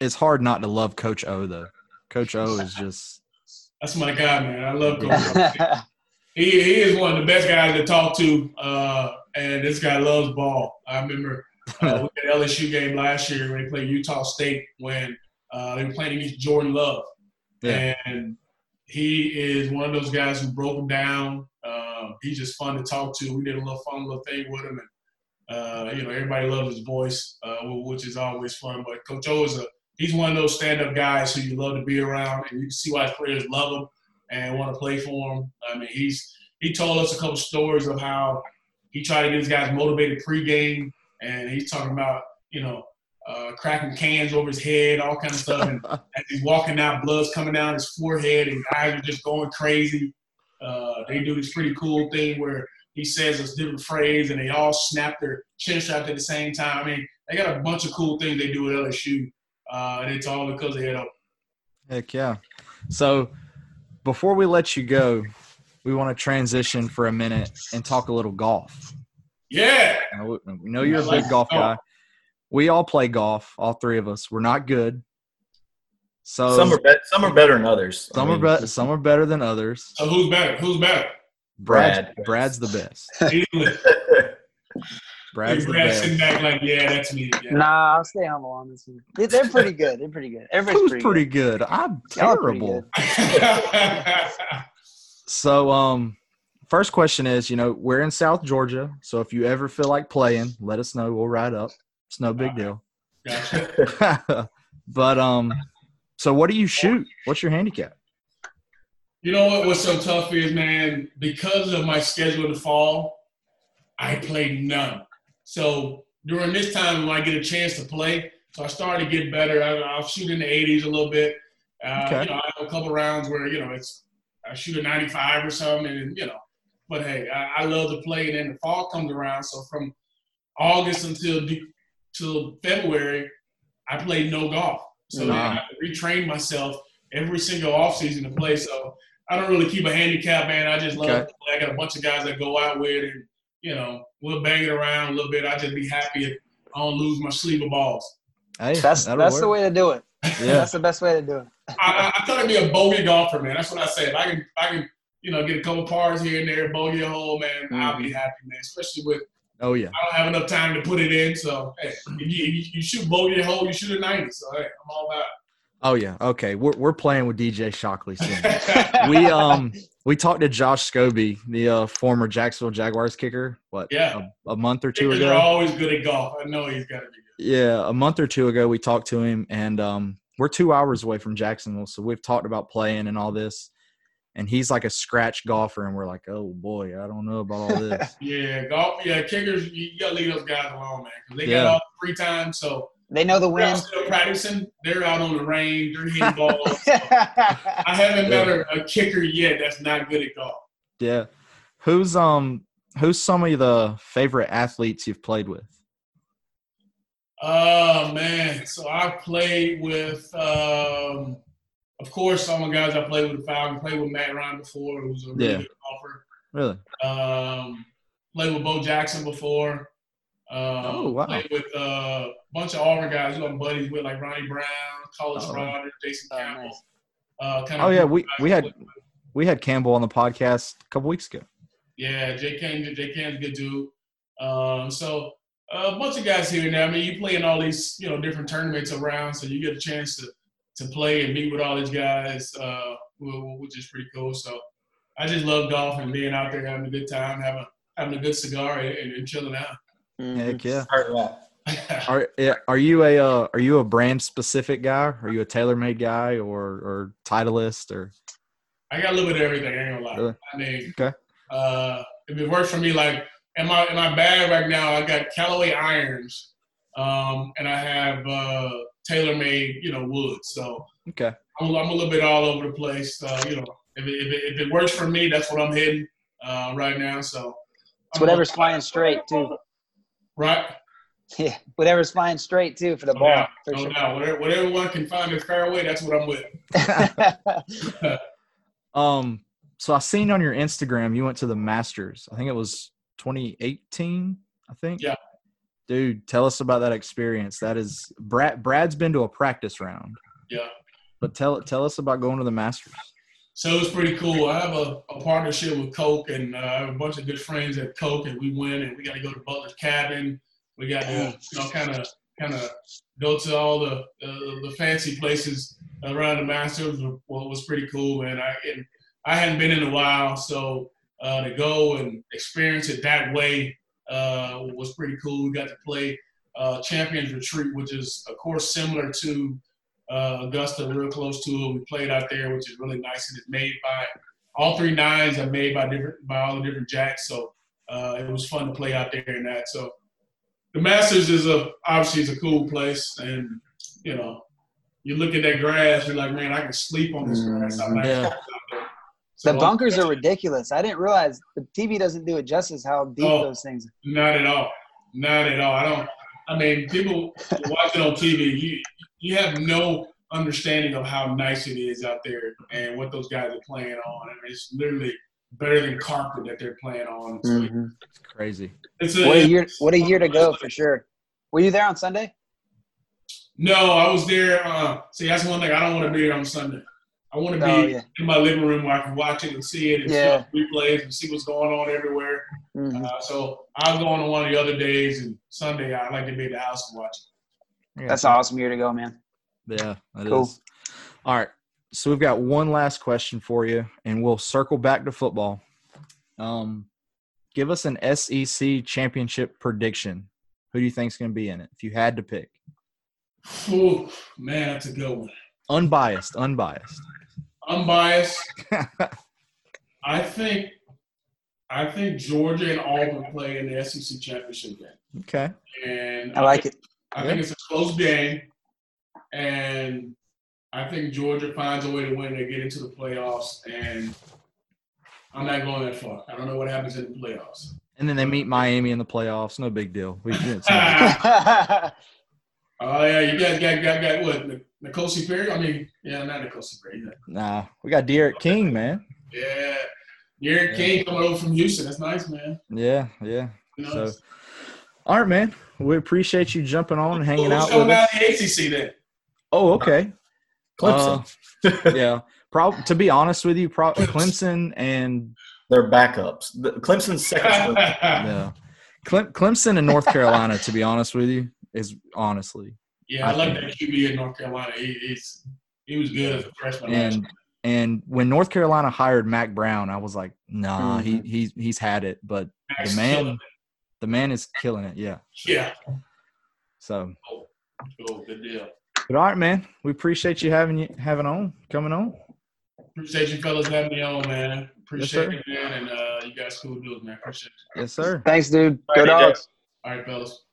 it's hard not to love Coach O though. Coach O is just That's my guy, man. I love Coach. O. he he is one of the best guys to talk to, uh, and this guy loves ball. I remember uh, we had LSU game last year when they played Utah State when uh, they were playing against Jordan Love, Yeah. and he is one of those guys who broke him down. Um, he's just fun to talk to. We did a little fun little thing with him, and uh, you know everybody loves his voice, uh, which is always fun. But Coach O is a he's one of those stand-up guys who you love to be around, and you can see why his players love him and want to play for him. I mean, he's he told us a couple stories of how he tried to get his guys motivated pregame, and he's talking about you know uh, cracking cans over his head, all kind of stuff. And as he's walking out, blood's coming down his forehead, and guys are just going crazy. Uh, they do this pretty cool thing where he says a different phrase, and they all snap their chin straps at the same time. I mean, they got a bunch of cool things they do at LSU, uh, and it's all because they had a heck yeah. So before we let you go, we want to transition for a minute and talk a little golf. Yeah. We- we know you're I a like big golf golf. guy. We all play golf, all three of us. We're not good. So Some are be- some are better than others. I some are mean, be- some are better than others. So who's better? Who's better? Brad's, Brad. Brad's the best. Brad's the Brad best. sitting back like, yeah, that's me. Yeah. nah, I'll stay humble on this one. They- They're pretty good. They're pretty good. Everybody's Who's pretty, pretty good. good? I'm Y'all pretty terrible. good. So, um, first question is, you know, we're in South Georgia, so if you ever feel like playing, let us know. We'll ride up. It's no big deal. Gotcha. but um, so what do you shoot? What's your handicap? You know what? What's so tough is, man, because of my schedule in the fall, I play none. So during this time, when I get a chance to play, so I started to get better. I, I'll shoot in the 80s a little bit. Uh, Okay. You know, I have a couple rounds where you know it's I shoot a 95 or something, and you know. But hey, I, I love to play, and then the fall comes around. So from August until de- till February, I played no golf. So then I Wow. have to retrain myself every single offseason to play. So I don't really keep a handicap, man. I just love Okay. to play. I got a bunch of guys that go out with, and you know, we'll bang it around a little bit. I just be happy if I don't lose my sleeve of balls. Hey, That's that'll that's the way to do it. Yeah. That's the best way to do it. I, I, I try to be a bogey golfer, man. That's what I say. If I can, I can, you know, get a couple pars here and there, bogey a hole, man, I'll Mm-hmm. be happy, man. Especially with Oh yeah. I don't have enough time to put it in. So hey, if you, if you, shoot bogey a hole, you shoot a ninety. So hey, I'm all about. Oh yeah. Okay. We're we're playing with DJ Shockley soon. we um we talked to Josh Scobee, the uh, former Jacksonville Jaguars kicker. What? Yeah. A, a month or two Kickers are always good at golf. I know he's got to be good. Yeah, a month or two ago we talked to him, and um, we're two hours away from Jacksonville, so we've talked about playing and all this. And he's like a scratch golfer, and we're like, oh boy, I don't know about all this. Yeah, golf. Yeah, kickers. You, you gotta leave those guys alone, man, because they Yeah. got all the free time. So They know the they're out win. still practicing. They're out on the range. They're hitting balls. I haven't met a, a kicker yet that's not good at golf. yeah, who's um who's some of the favorite athletes you've played with? Oh man, so I played with, um, of course, some of the guys I played with the Falcons. Played with Matt Ryan before, who was a really Yeah. good golfer. Really? Um, played with Bo Jackson before. Um, Oh, wow. Played with uh, a bunch of Auburn guys who I'm buddies with, like Ronnie Brown, Carlos Oh. Rogers, Jason Oh, Campbell. nice. Uh, kind Oh yeah, we we had we had Campbell on the podcast a couple weeks ago. Yeah, Jay Kane, Jay Kane's a good dude. Um, so a bunch of guys here and there. I mean, you play in all these, you know, different tournaments around, so you get a chance to to play and meet with all these guys, uh, which is pretty cool. So I just love golf and being out there having a good time, having having a good cigar and, and, and chilling out. Heck yeah. Heard that. Are yeah, are you a uh, are you a brand specific guy? Are you a TaylorMade guy or or Titleist or I got a little bit of everything. I ain't gonna lie. Really? I mean, Okay. uh, if it works for me, like in my in my bag right now, I got Callaway irons, um, and I have uh, TaylorMade, you know, wood. So okay? I'm, I'm a little bit all over the place. Uh, you know, if it, if, it, if it works for me, that's what I'm hitting uh, right now. So It's whatever's flying straight too. Right. Yeah, whatever's flying straight too for the No ball. doubt. For No sure. doubt. Whatever, whatever one can find in fairway, that's what I'm with. Um, so I seen on your Instagram you went to the Masters. I think it was 2018. I think. Yeah. Dude, tell us about that experience. That is Brad. Brad's been to a practice round, Yeah. but tell tell us about going to the Masters. So it was pretty cool. I have a, a partnership with Coke, and uh, I have a bunch of good friends at Coke, and we went and we got to go to Butler's Cabin. We got to, you know, kind of kind of go to all the, the the fancy places around the Masters. Well, was pretty cool, man. I and I hadn't been in a while, so uh, to go and experience it that way uh, was pretty cool. We got to play uh, Champions Retreat, which is, of course, similar to uh, Augusta, real close to it. We played out there, which is really nice, and it's made by all three nines are made by different by all the different jacks. So uh, it was fun to play out there in that. So the Masters is a obviously is a cool place, and you know, you look at that grass, you're like, man, I can sleep on this grass. Yeah. Out there. So, the bunkers are ridiculous. I didn't realize the TV doesn't do it justice how deep Oh. those things. Are. Not at all. Not at all. I don't. I mean, people watch it on TV. You you have no understanding of how nice it is out there and what those guys are playing on. I mean, it's literally better than carpet that they're playing on. So It's crazy. It's What a year! What a year to go for sure. Were you there on Sunday? No, I was there. Uh, see, that's one thing. I don't want to be there on Sunday. I want to be Oh yeah. in my living room where I can watch it and see it and Yeah. see replays and see what's going on everywhere. Mhm. Uh, so I'll go on one of the other days, and Sunday I like to be at the house and watch it. Yeah. That's an awesome year to go, man. Yeah, it is. Cool. All right. So we've got one last question for you, and we'll circle back to football. Um, give us an SEC championship prediction. Who do you think's going to be in it? If you had to pick, Ooh, man, that's a good one. unbiased, unbiased. Unbiased. I think I think Georgia and Auburn play in the SEC championship game, okay. and I like it. I think it's a close game, and I think Georgia finds a way to win. They get into the playoffs, and I'm not going that far. I don't know what happens in the playoffs. And then they meet Miami in the playoffs. No big deal. We, it's oh yeah, you guys got got got what? N'Kosi Perry? I mean, yeah, not N'Kosi Perry. Yeah, nah, we got D'Eriq King, man. yeah. D'Eriq King coming over from Houston. That's nice, man. Yeah, yeah. You know, So, all right, man. We appreciate you jumping on and hanging Who's out coming with us. out of the ACC then? Oh, okay. Clemson. Uh, yeah. Prob- to be honest with you, pro- Clemson and They're backups. The, Clemson's second yeah, Clem- Clemson and North Carolina. To be honest with you, is honestly Yeah, I like that QB in North Carolina. He, he's he was good as a freshman. and and when North Carolina hired Mack Brown, I was like, nah, he Mhm. he's he's had it, but Max the man the man is killing it. Yeah. Yeah. So, Cool. Good deal. but all right, man. We appreciate you having you having on coming on. Appreciate you fellas having me on, man. Appreciate sir. it, man. And uh, you guys cool dudes, man. Appreciate it. Yes, sir. Thanks, dude. All Go dogs. All right, fellas.